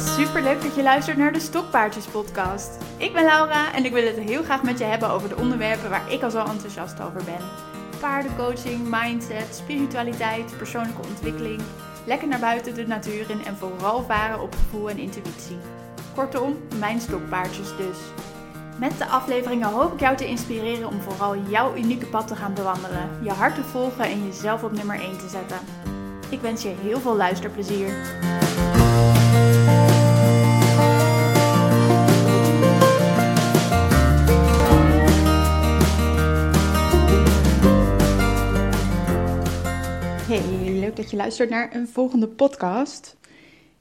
Super leuk dat je luistert naar de Stokpaardjes podcast. Ik ben Laura en ik wil het heel graag met je hebben over de onderwerpen waar ik al zo enthousiast over ben. Paardencoaching, mindset, spiritualiteit, persoonlijke ontwikkeling, lekker naar buiten de natuur in en vooral varen op gevoel en intuïtie. Kortom, mijn stokpaardjes dus. Met de afleveringen hoop ik jou te inspireren om vooral jouw unieke pad te gaan bewandelen, je hart te volgen en jezelf op nummer 1 te zetten. Ik wens je heel veel luisterplezier. Luistert naar een volgende podcast.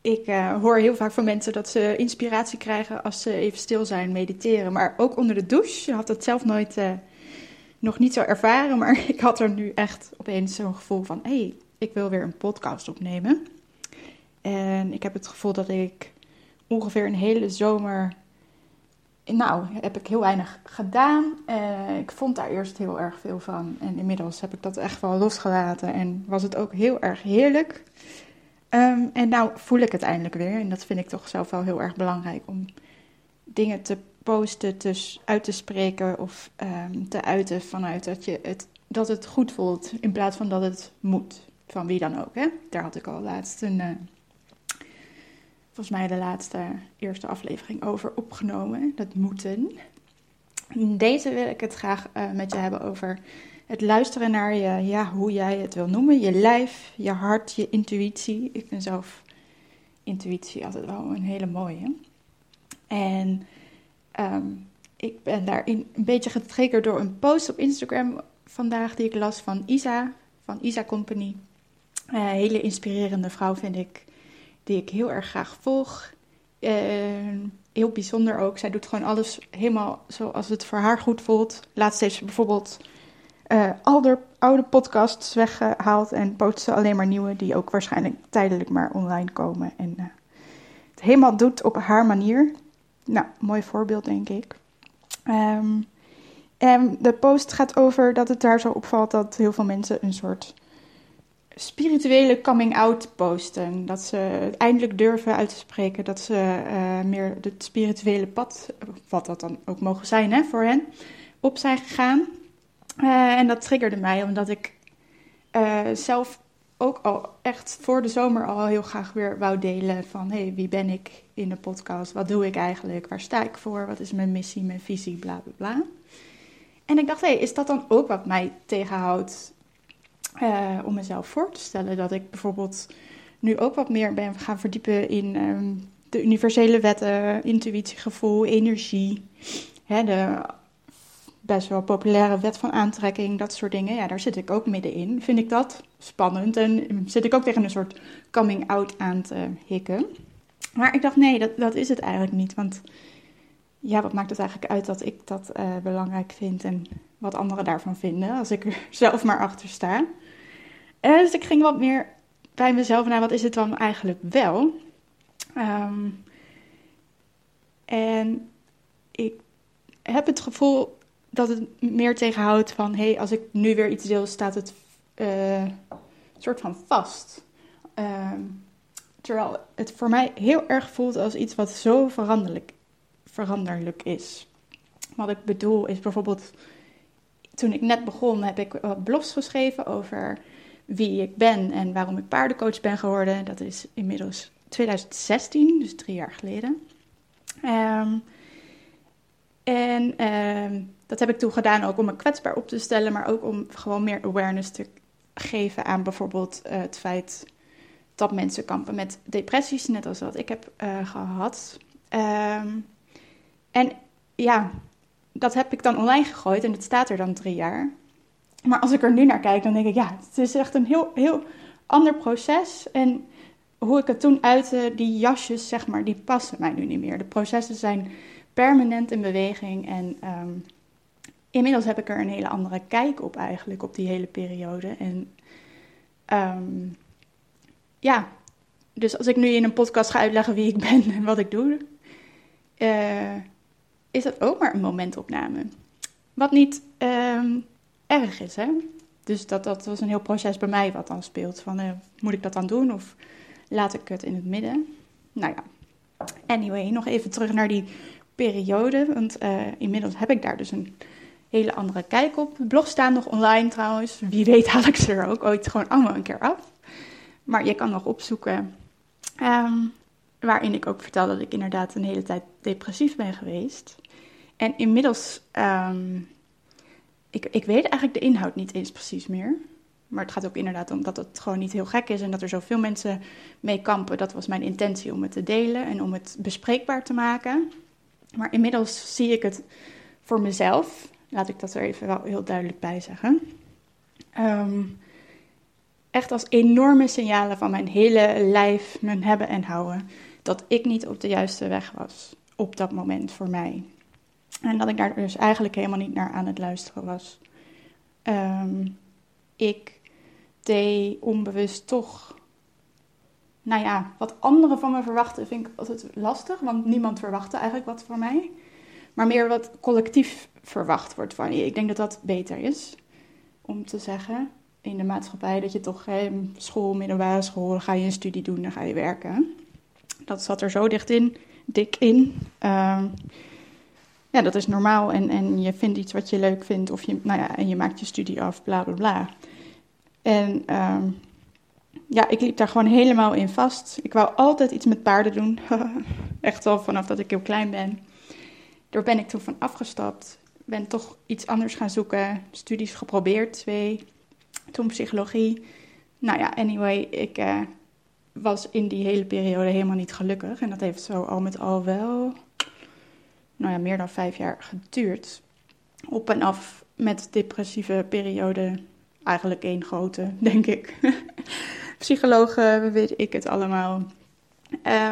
Ik uh, hoor heel vaak van mensen dat ze inspiratie krijgen als ze even stil zijn, mediteren. Maar ook onder de douche. Je had dat zelf nooit, uh, nog niet zo ervaren. Maar ik had er nu echt opeens zo'n gevoel van: hé, hey, ik wil weer een podcast opnemen. En ik heb het gevoel dat ik ongeveer een hele zomer. Nou, heb ik heel weinig gedaan. Uh, ik vond daar eerst heel erg veel van. En inmiddels heb ik dat echt wel losgelaten. En was het ook heel erg heerlijk. Um, en nou voel ik het eindelijk weer. En dat vind ik toch zelf wel heel erg belangrijk. Om dingen te posten, te, uit te spreken of um, te uiten vanuit dat, je het, dat het goed voelt. In plaats van dat het moet. Van wie dan ook. Hè? Daar had ik al laatst een. Uh, volgens mij de laatste eerste aflevering over opgenomen. Dat moeten. In deze wil ik het graag uh, met je hebben over het luisteren naar je, ja, hoe jij het wil noemen. Je lijf, je hart, je intuïtie. Ik vind zelf intuïtie altijd wel een hele mooie. En um, ik ben daarin een beetje getriggerd door een post op Instagram vandaag die ik las van Isa, van Isa Company. Uh, hele inspirerende vrouw vind ik, die ik heel erg graag volg. Uh, heel bijzonder ook. Zij doet gewoon alles helemaal zoals het voor haar goed voelt. Laatst heeft ze bijvoorbeeld uh, oude, podcasts weggehaald en post ze alleen maar nieuwe, die ook waarschijnlijk tijdelijk maar online komen. En uh, het helemaal doet op haar manier. Nou, mooi voorbeeld, denk ik. Um, en de post gaat over dat het daar zo opvalt dat heel veel mensen een soort spirituele coming-out posten. Dat ze eindelijk durven uit te spreken dat ze uh, meer het spirituele pad, wat dat dan ook mogen zijn hè, voor hen, op zijn gegaan. Uh, en dat triggerde mij omdat ik uh, zelf ook al echt voor de zomer al heel graag weer wou delen van hey, wie ben ik in de podcast? Wat doe ik eigenlijk? Waar sta ik voor? Wat is mijn missie, mijn visie, bla bla bla. En ik dacht, hey, is dat dan ook wat mij tegenhoudt uh, om mezelf voor te stellen? Dat ik bijvoorbeeld nu ook wat meer ben gaan verdiepen in um, de universele wetten, intuïtie, gevoel, energie. Hè, de best wel populaire wet van aantrekking, dat soort dingen. Ja, daar zit ik ook middenin. Vind ik dat spannend en zit ik ook tegen een soort coming out aan te hikken. Maar ik dacht, nee, dat, dat is het eigenlijk niet. Want ja, wat maakt het eigenlijk uit dat ik dat uh, belangrijk vind en wat anderen daarvan vinden, als ik er zelf maar achter sta. Uh, dus ik ging wat meer bij mezelf naar, wat is het dan eigenlijk wel? Um, en ik heb het gevoel dat het meer tegenhoudt van, hé, hey, als ik nu weer iets deel, staat het uh, soort van vast. Uh, terwijl het voor mij heel erg voelt als iets wat zo veranderlijk, veranderlijk is. Wat ik bedoel is bijvoorbeeld, toen ik net begon, heb ik wat blogs geschreven over wie ik ben en waarom ik paardencoach ben geworden. Dat is inmiddels 2016, dus drie jaar geleden. Um, en uh, dat heb ik toen gedaan ook om me kwetsbaar op te stellen, maar ook om gewoon meer awareness te geven aan bijvoorbeeld uh, het feit dat mensen kampen met depressies, net als wat ik heb uh, gehad. Um, en ja, dat heb ik dan online gegooid en het staat er dan drie jaar. Maar als ik er nu naar kijk, dan denk ik, ja, het is echt een heel, heel ander proces. En hoe ik het toen uitte, die jasjes, zeg maar, die passen mij nu niet meer. De processen zijn permanent in beweging. En um, inmiddels heb ik er een hele andere kijk op eigenlijk, op die hele periode. En um, ja, dus als ik nu in een podcast ga uitleggen wie ik ben en wat ik doe, uh, is dat ook maar een momentopname. Wat niet um, erg is, hè. Dus dat, dat was een heel proces bij mij wat dan speelt. Van, uh, moet ik dat dan doen of laat ik het in het midden? Nou ja, Anyway, nog even terug naar die periode. Want uh, inmiddels heb ik daar dus een hele andere kijk op. De blogs staan nog online trouwens. Wie weet haal ik ze er ook ooit gewoon allemaal een keer af. Maar je kan nog opzoeken. Um, waarin ik ook vertel dat ik inderdaad een hele tijd depressief ben geweest. En inmiddels, um, ik, ik weet eigenlijk de inhoud niet eens precies meer. Maar het gaat ook inderdaad om dat het gewoon niet heel gek is en dat er zoveel mensen mee kampen. Dat was mijn intentie om het te delen en om het bespreekbaar te maken. Maar inmiddels zie ik het voor mezelf, laat ik dat er even wel heel duidelijk bij zeggen. Um, echt als enorme signalen van mijn hele lijf, mijn hebben en houden, dat ik niet op de juiste weg was op dat moment voor mij. En dat ik daar dus eigenlijk helemaal niet naar aan het luisteren was. Um, ik deed onbewust toch. Nou ja, wat anderen van me verwachten vind ik altijd lastig, want niemand verwachtte eigenlijk wat van mij. Maar meer wat collectief verwacht wordt van je. Ik denk dat dat beter is om te zeggen in de maatschappij dat je toch hè, school, middelbare school, dan ga je een studie doen, dan ga je werken. Dat zat er zo dicht in, dik in. Uh, ja, dat is normaal en, en je vindt iets wat je leuk vindt of je, nou ja, en je maakt je studie af, bla bla bla. En uh, ja, ik liep daar gewoon helemaal in vast. Ik wou altijd iets met paarden doen. Echt al vanaf dat ik heel klein ben. Daar ben ik toen van afgestapt. Ben toch iets anders gaan zoeken. Studies geprobeerd, twee. Toen psychologie. Nou ja, anyway, ik uh, was in die hele periode helemaal niet gelukkig. En dat heeft zo al met al wel, nou ja, meer dan vijf jaar geduurd. Op en af met depressieve periode eigenlijk één grote, denk ik. Psychologen, weet ik het allemaal.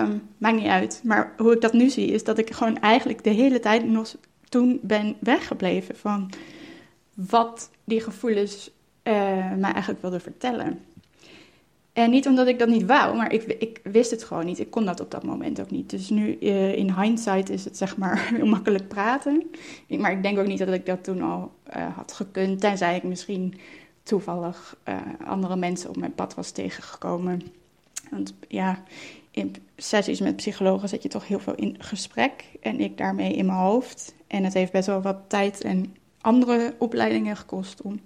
Um, maakt niet uit. Maar hoe ik dat nu zie, is dat ik gewoon eigenlijk de hele tijd nog toen ben weggebleven van wat die gevoelens uh, mij eigenlijk wilden vertellen. En niet omdat ik dat niet wou, maar ik, ik, wist het gewoon niet. Ik kon dat op dat moment ook niet. Dus nu uh, in hindsight is het zeg maar heel makkelijk praten. Maar ik denk ook niet dat ik dat toen al uh, had gekund. Tenzij ik misschien toevallig uh, andere mensen op mijn pad was tegengekomen. Want ja, in sessies met psychologen zit je toch heel veel in gesprek. En ik daarmee in mijn hoofd. En het heeft best wel wat tijd en andere opleidingen gekost om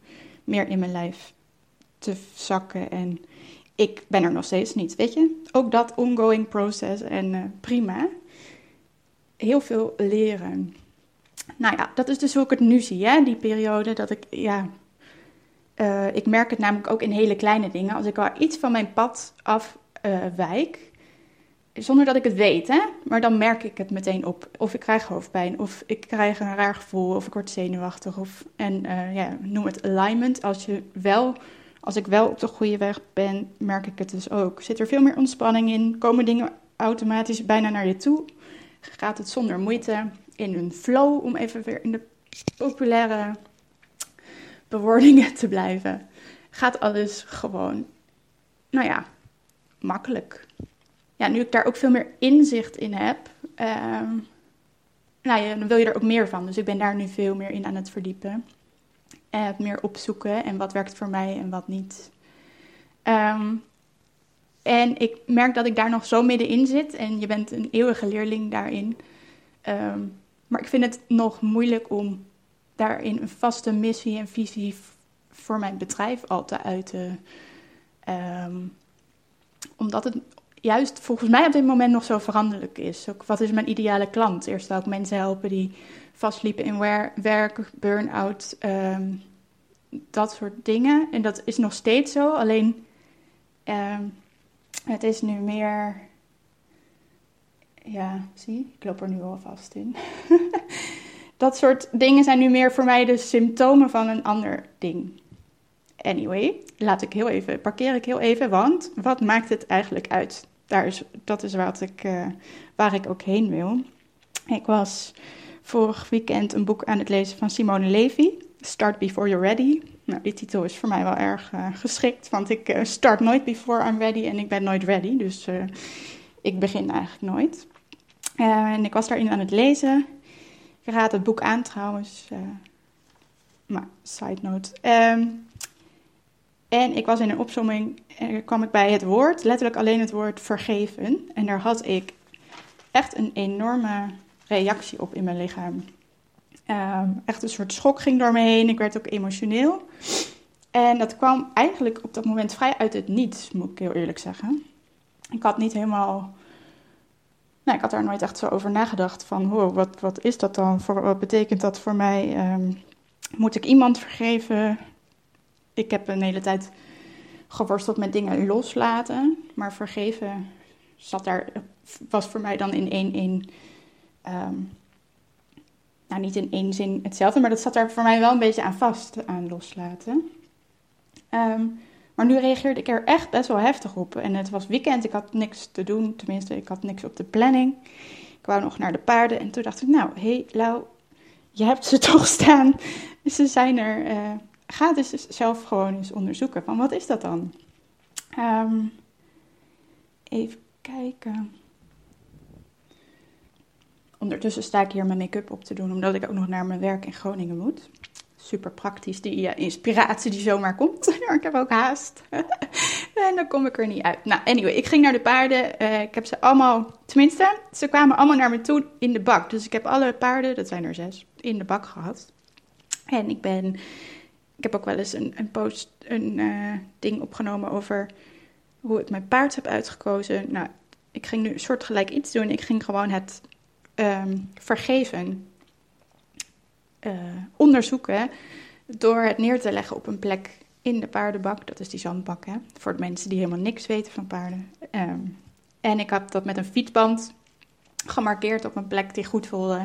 meer in mijn lijf te zakken. En ik ben er nog steeds niet, weet je. Ook dat ongoing process en uh, prima. Heel veel leren. Nou ja, dat is dus hoe ik het nu zie, hè? die periode dat ik, ja, uh, ik merk het namelijk ook in hele kleine dingen. Als ik al iets van mijn pad afwijk, uh, zonder dat ik het weet, hè, maar dan merk ik het meteen op. Of ik krijg hoofdpijn, of ik krijg een raar gevoel, of ik word zenuwachtig. Of, en ja, noem het alignment. Als, je wel, als ik wel op de goede weg ben, merk ik het dus ook. Zit er veel meer ontspanning in? Komen dingen automatisch bijna naar je toe? Gaat het zonder moeite in een flow, om even weer in de populaire bewoordingen te blijven, gaat alles gewoon, nou ja, makkelijk. Ja, nu ik daar ook veel meer inzicht in heb, uh, nou ja, dan wil je er ook meer van. Dus ik ben daar nu veel meer in aan het verdiepen. Het meer opzoeken en wat werkt voor mij en wat niet. Um, en ik merk dat ik daar nog zo middenin zit en je bent een eeuwige leerling daarin. Um, maar ik vind het nog moeilijk om daarin een vaste missie en visie voor mijn bedrijf al te uiten. Um, omdat het juist volgens mij op dit moment nog zo veranderlijk is. Ook wat is mijn ideale klant? Eerst wil ik mensen helpen die vastliepen in werk, burn-out, um, dat soort dingen. En dat is nog steeds zo, alleen um, het is nu meer. Ja, zie, ik loop er nu al vast in. dat soort dingen zijn nu meer voor mij de symptomen van een ander ding. Anyway, laat ik heel even, parkeer ik heel even, want wat maakt het eigenlijk uit? Daar is, dat is wat ik, uh, waar ik ook heen wil. Ik was vorig weekend een boek aan het lezen van Simone Levy, Start Before You're Ready. Nou, die titel is voor mij wel erg uh, geschikt, want ik uh, start nooit before I'm ready en ik ben nooit ready, dus ik begin eigenlijk nooit. en ik was daarin aan het lezen ik raad het boek aan trouwens. Maar, side note. Um, en ik was in een opzomming en kwam ik bij het woord, letterlijk alleen het woord vergeven. En daar had ik echt een enorme reactie op in mijn lichaam. Ehm, echt een soort schok ging door me heen. Ik werd ook emotioneel. En dat kwam eigenlijk op dat moment vrij uit het niets, moet ik heel eerlijk zeggen. Ik had niet helemaal. Nou, ik had daar nooit echt zo over nagedacht. Van, wow, wat, wat is dat dan? Wat betekent dat voor mij? Ehm, moet ik iemand vergeven? Ik heb een hele tijd geworsteld met dingen loslaten. Maar vergeven zat daar, was voor mij dan in één in. Ehm, nou, niet in één zin hetzelfde, maar dat zat daar voor mij wel een beetje aan vast, aan loslaten. Ehm, maar nu reageerde ik er echt best wel heftig op. En het was weekend, ik had niks te doen, tenminste, ik had niks op de planning. Ik wou nog naar de paarden en toen dacht ik, nou, hé hey, Lau, je hebt ze toch staan. Ze zijn er. Uh, ga dus zelf gewoon eens onderzoeken van wat is dat dan? Um, even kijken. Ondertussen sta ik hier mijn make-up op te doen, omdat ik ook nog naar mijn werk in Groningen moet. Super praktisch, die inspiratie die zomaar komt. ik heb ook haast. en dan kom ik er niet uit. Nou, anyway, ik ging naar de paarden. Uh, ik heb ze allemaal, tenminste, ze kwamen allemaal naar me toe in de bak. Dus ik heb alle paarden, dat zijn er zes, in de bak gehad. En ik ben, ik heb ook wel eens een, een post, een uh, ding opgenomen over hoe ik mijn paard heb uitgekozen. Nou, ik ging nu soortgelijk iets doen. Ik ging gewoon het um, vergeven uh, onderzoeken door het neer te leggen op een plek in de paardenbak. Dat is die zandbak, hè? voor de mensen die helemaal niks weten van paarden. Um, en ik had dat met een fietsband gemarkeerd op een plek die goed voelde.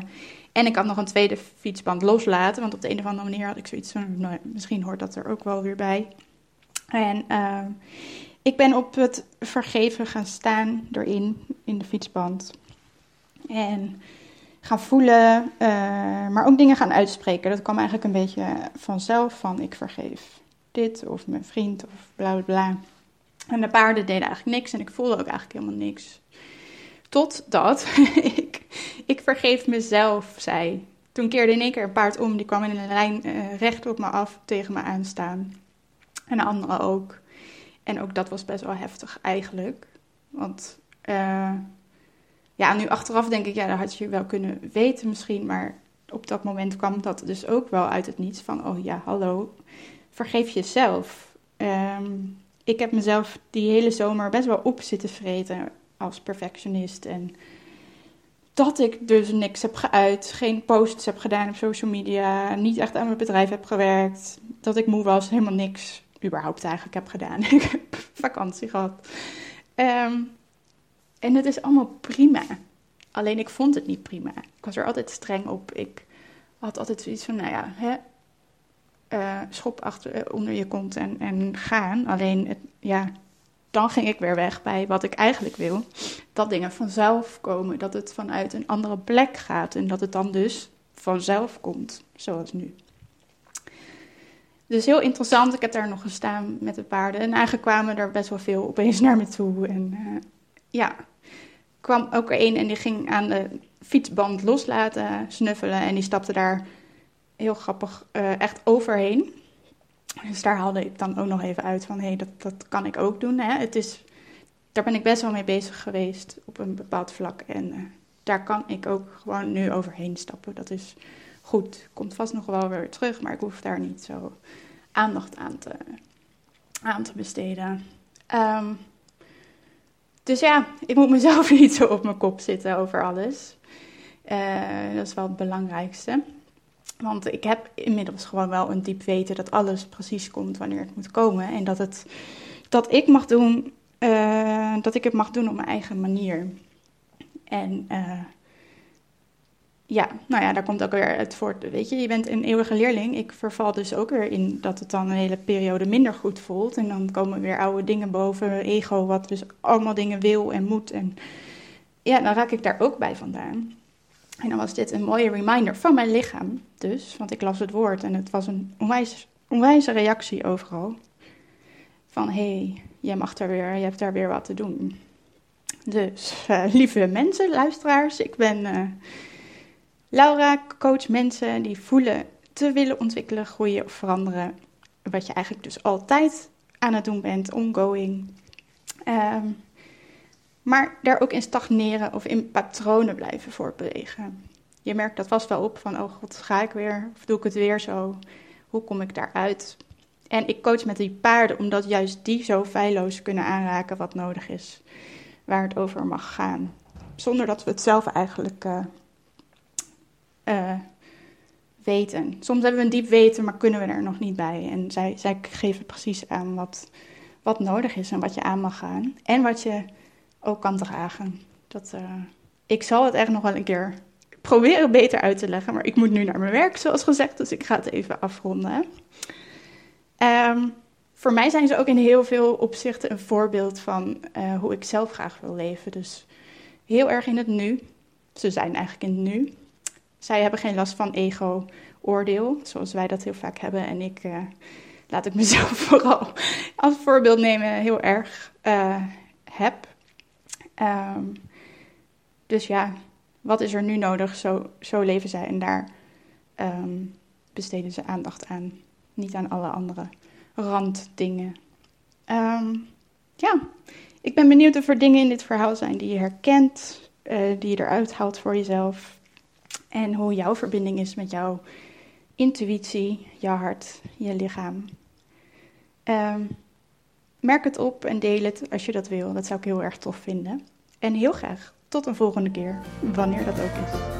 En ik had nog een tweede fietsband loslaten, want op de een of andere manier had ik zoiets van, nou, misschien hoort dat er ook wel weer bij. En uh, ik ben op het vergeven gaan staan erin, in de fietsband. En gaan voelen, uh, maar ook dingen gaan uitspreken. Dat kwam eigenlijk een beetje vanzelf van ik vergeef dit of mijn vriend of bla bla bla. En de paarden deden eigenlijk niks en ik voelde ook eigenlijk helemaal niks. Totdat ik, ik vergeef mezelf, zei. Toen keerde in één keer een paard om, die kwam in een lijn uh, recht op me af, tegen me aanstaan. En de andere ook. En ook dat was best wel heftig eigenlijk. Want uh, ja, nu achteraf denk ik, ja, dat had je wel kunnen weten misschien. Maar op dat moment kwam dat dus ook wel uit het niets van, oh ja, hallo, vergeef jezelf. Um, ik heb mezelf die hele zomer best wel op zitten vreten als perfectionist. En dat ik dus niks heb geuit, geen posts heb gedaan op social media, niet echt aan mijn bedrijf heb gewerkt, dat ik moe was, helemaal niks überhaupt eigenlijk heb gedaan. ik heb vakantie gehad. Um, en het is allemaal prima. Alleen ik vond het niet prima. Ik was er altijd streng op. Ik had altijd zoiets van, nou ja, hè, uh, schop achter, eh, onder je kont en, en gaan. Alleen, het, ja, dan ging ik weer weg bij wat ik eigenlijk wil. Dat dingen vanzelf komen, dat het vanuit een andere plek gaat en dat het dan dus vanzelf komt, zoals nu. Dus heel interessant, ik heb daar nog gestaan met de paarden en eigenlijk kwamen er best wel veel opeens naar me toe. En uh, ja, kwam ook een en die ging aan de fietsband loslaten, snuffelen en die stapte daar heel grappig uh, echt overheen. Dus daar haalde ik dan ook nog even uit van, hé, hey, dat, dat kan ik ook doen. Hè? Het is, daar ben ik best wel mee bezig geweest op een bepaald vlak. En uh, daar kan ik ook gewoon nu overheen stappen. Dat is goed. Komt vast nog wel weer terug, maar ik hoef daar niet zo aandacht aan te, aan te besteden. Um, dus ja, ik moet mezelf niet zo op mijn kop zitten over alles. Uh, dat is wel het belangrijkste. Want ik heb inmiddels gewoon wel een diep weten dat alles precies komt wanneer het moet komen. En dat, het, dat ik mag doen, uh, dat ik het mag doen op mijn eigen manier. En uh, ja, nou ja, daar komt ook weer het voort. Weet je, je bent een eeuwige leerling. Ik verval dus ook weer in dat het dan een hele periode minder goed voelt. En dan komen weer oude dingen boven, ego, wat dus allemaal dingen wil en moet. En ja, dan raak ik daar ook bij vandaan. En dan was dit een mooie reminder van mijn lichaam, dus. Want ik las het woord en het was een onwijs, onwijze reactie overal. Van hé, hey, jij mag daar weer, je hebt daar weer wat te doen. Dus, uh, lieve mensen, luisteraars, ik ben. Uh, Laura coach mensen die voelen te willen ontwikkelen, groeien of veranderen. Wat je eigenlijk dus altijd aan het doen bent, ongoing. Um, maar daar ook in stagneren of in patronen blijven voortbewegen. Je merkt dat vast wel op van, oh god, ga ik weer? Of doe ik het weer zo? Hoe kom ik daaruit? En ik coach met die paarden omdat juist die zo feilloos kunnen aanraken wat nodig is. Waar het over mag gaan. Zonder dat we het zelf eigenlijk uh, uh, weten. Soms hebben we een diep weten, maar kunnen we er nog niet bij. En zij, zij geven precies aan wat, wat nodig is en wat je aan mag gaan. En wat je ook kan dragen. Dat, uh, ik zal het echt nog wel een keer proberen beter uit te leggen, maar ik moet nu naar mijn werk, zoals gezegd, dus ik ga het even afronden. Um, voor mij zijn ze ook in heel veel opzichten een voorbeeld van uh, hoe ik zelf graag wil leven. Dus heel erg in het nu. Ze zijn eigenlijk in het nu. Zij hebben geen last van ego-oordeel, zoals wij dat heel vaak hebben. En ik uh, laat ik mezelf vooral als voorbeeld nemen, heel erg uh, heb. Um, dus ja, wat is er nu nodig? Zo, zo leven zij en daar um, besteden ze aandacht aan. Niet aan alle andere randdingen. Um, ja, ik ben benieuwd of er dingen in dit verhaal zijn die je herkent, uh, die je eruit haalt voor jezelf. En hoe jouw verbinding is met jouw intuïtie, je hart, je lichaam. Um, merk het op en deel het als je dat wil. Dat zou ik heel erg tof vinden. En heel graag tot een volgende keer, wanneer dat ook is.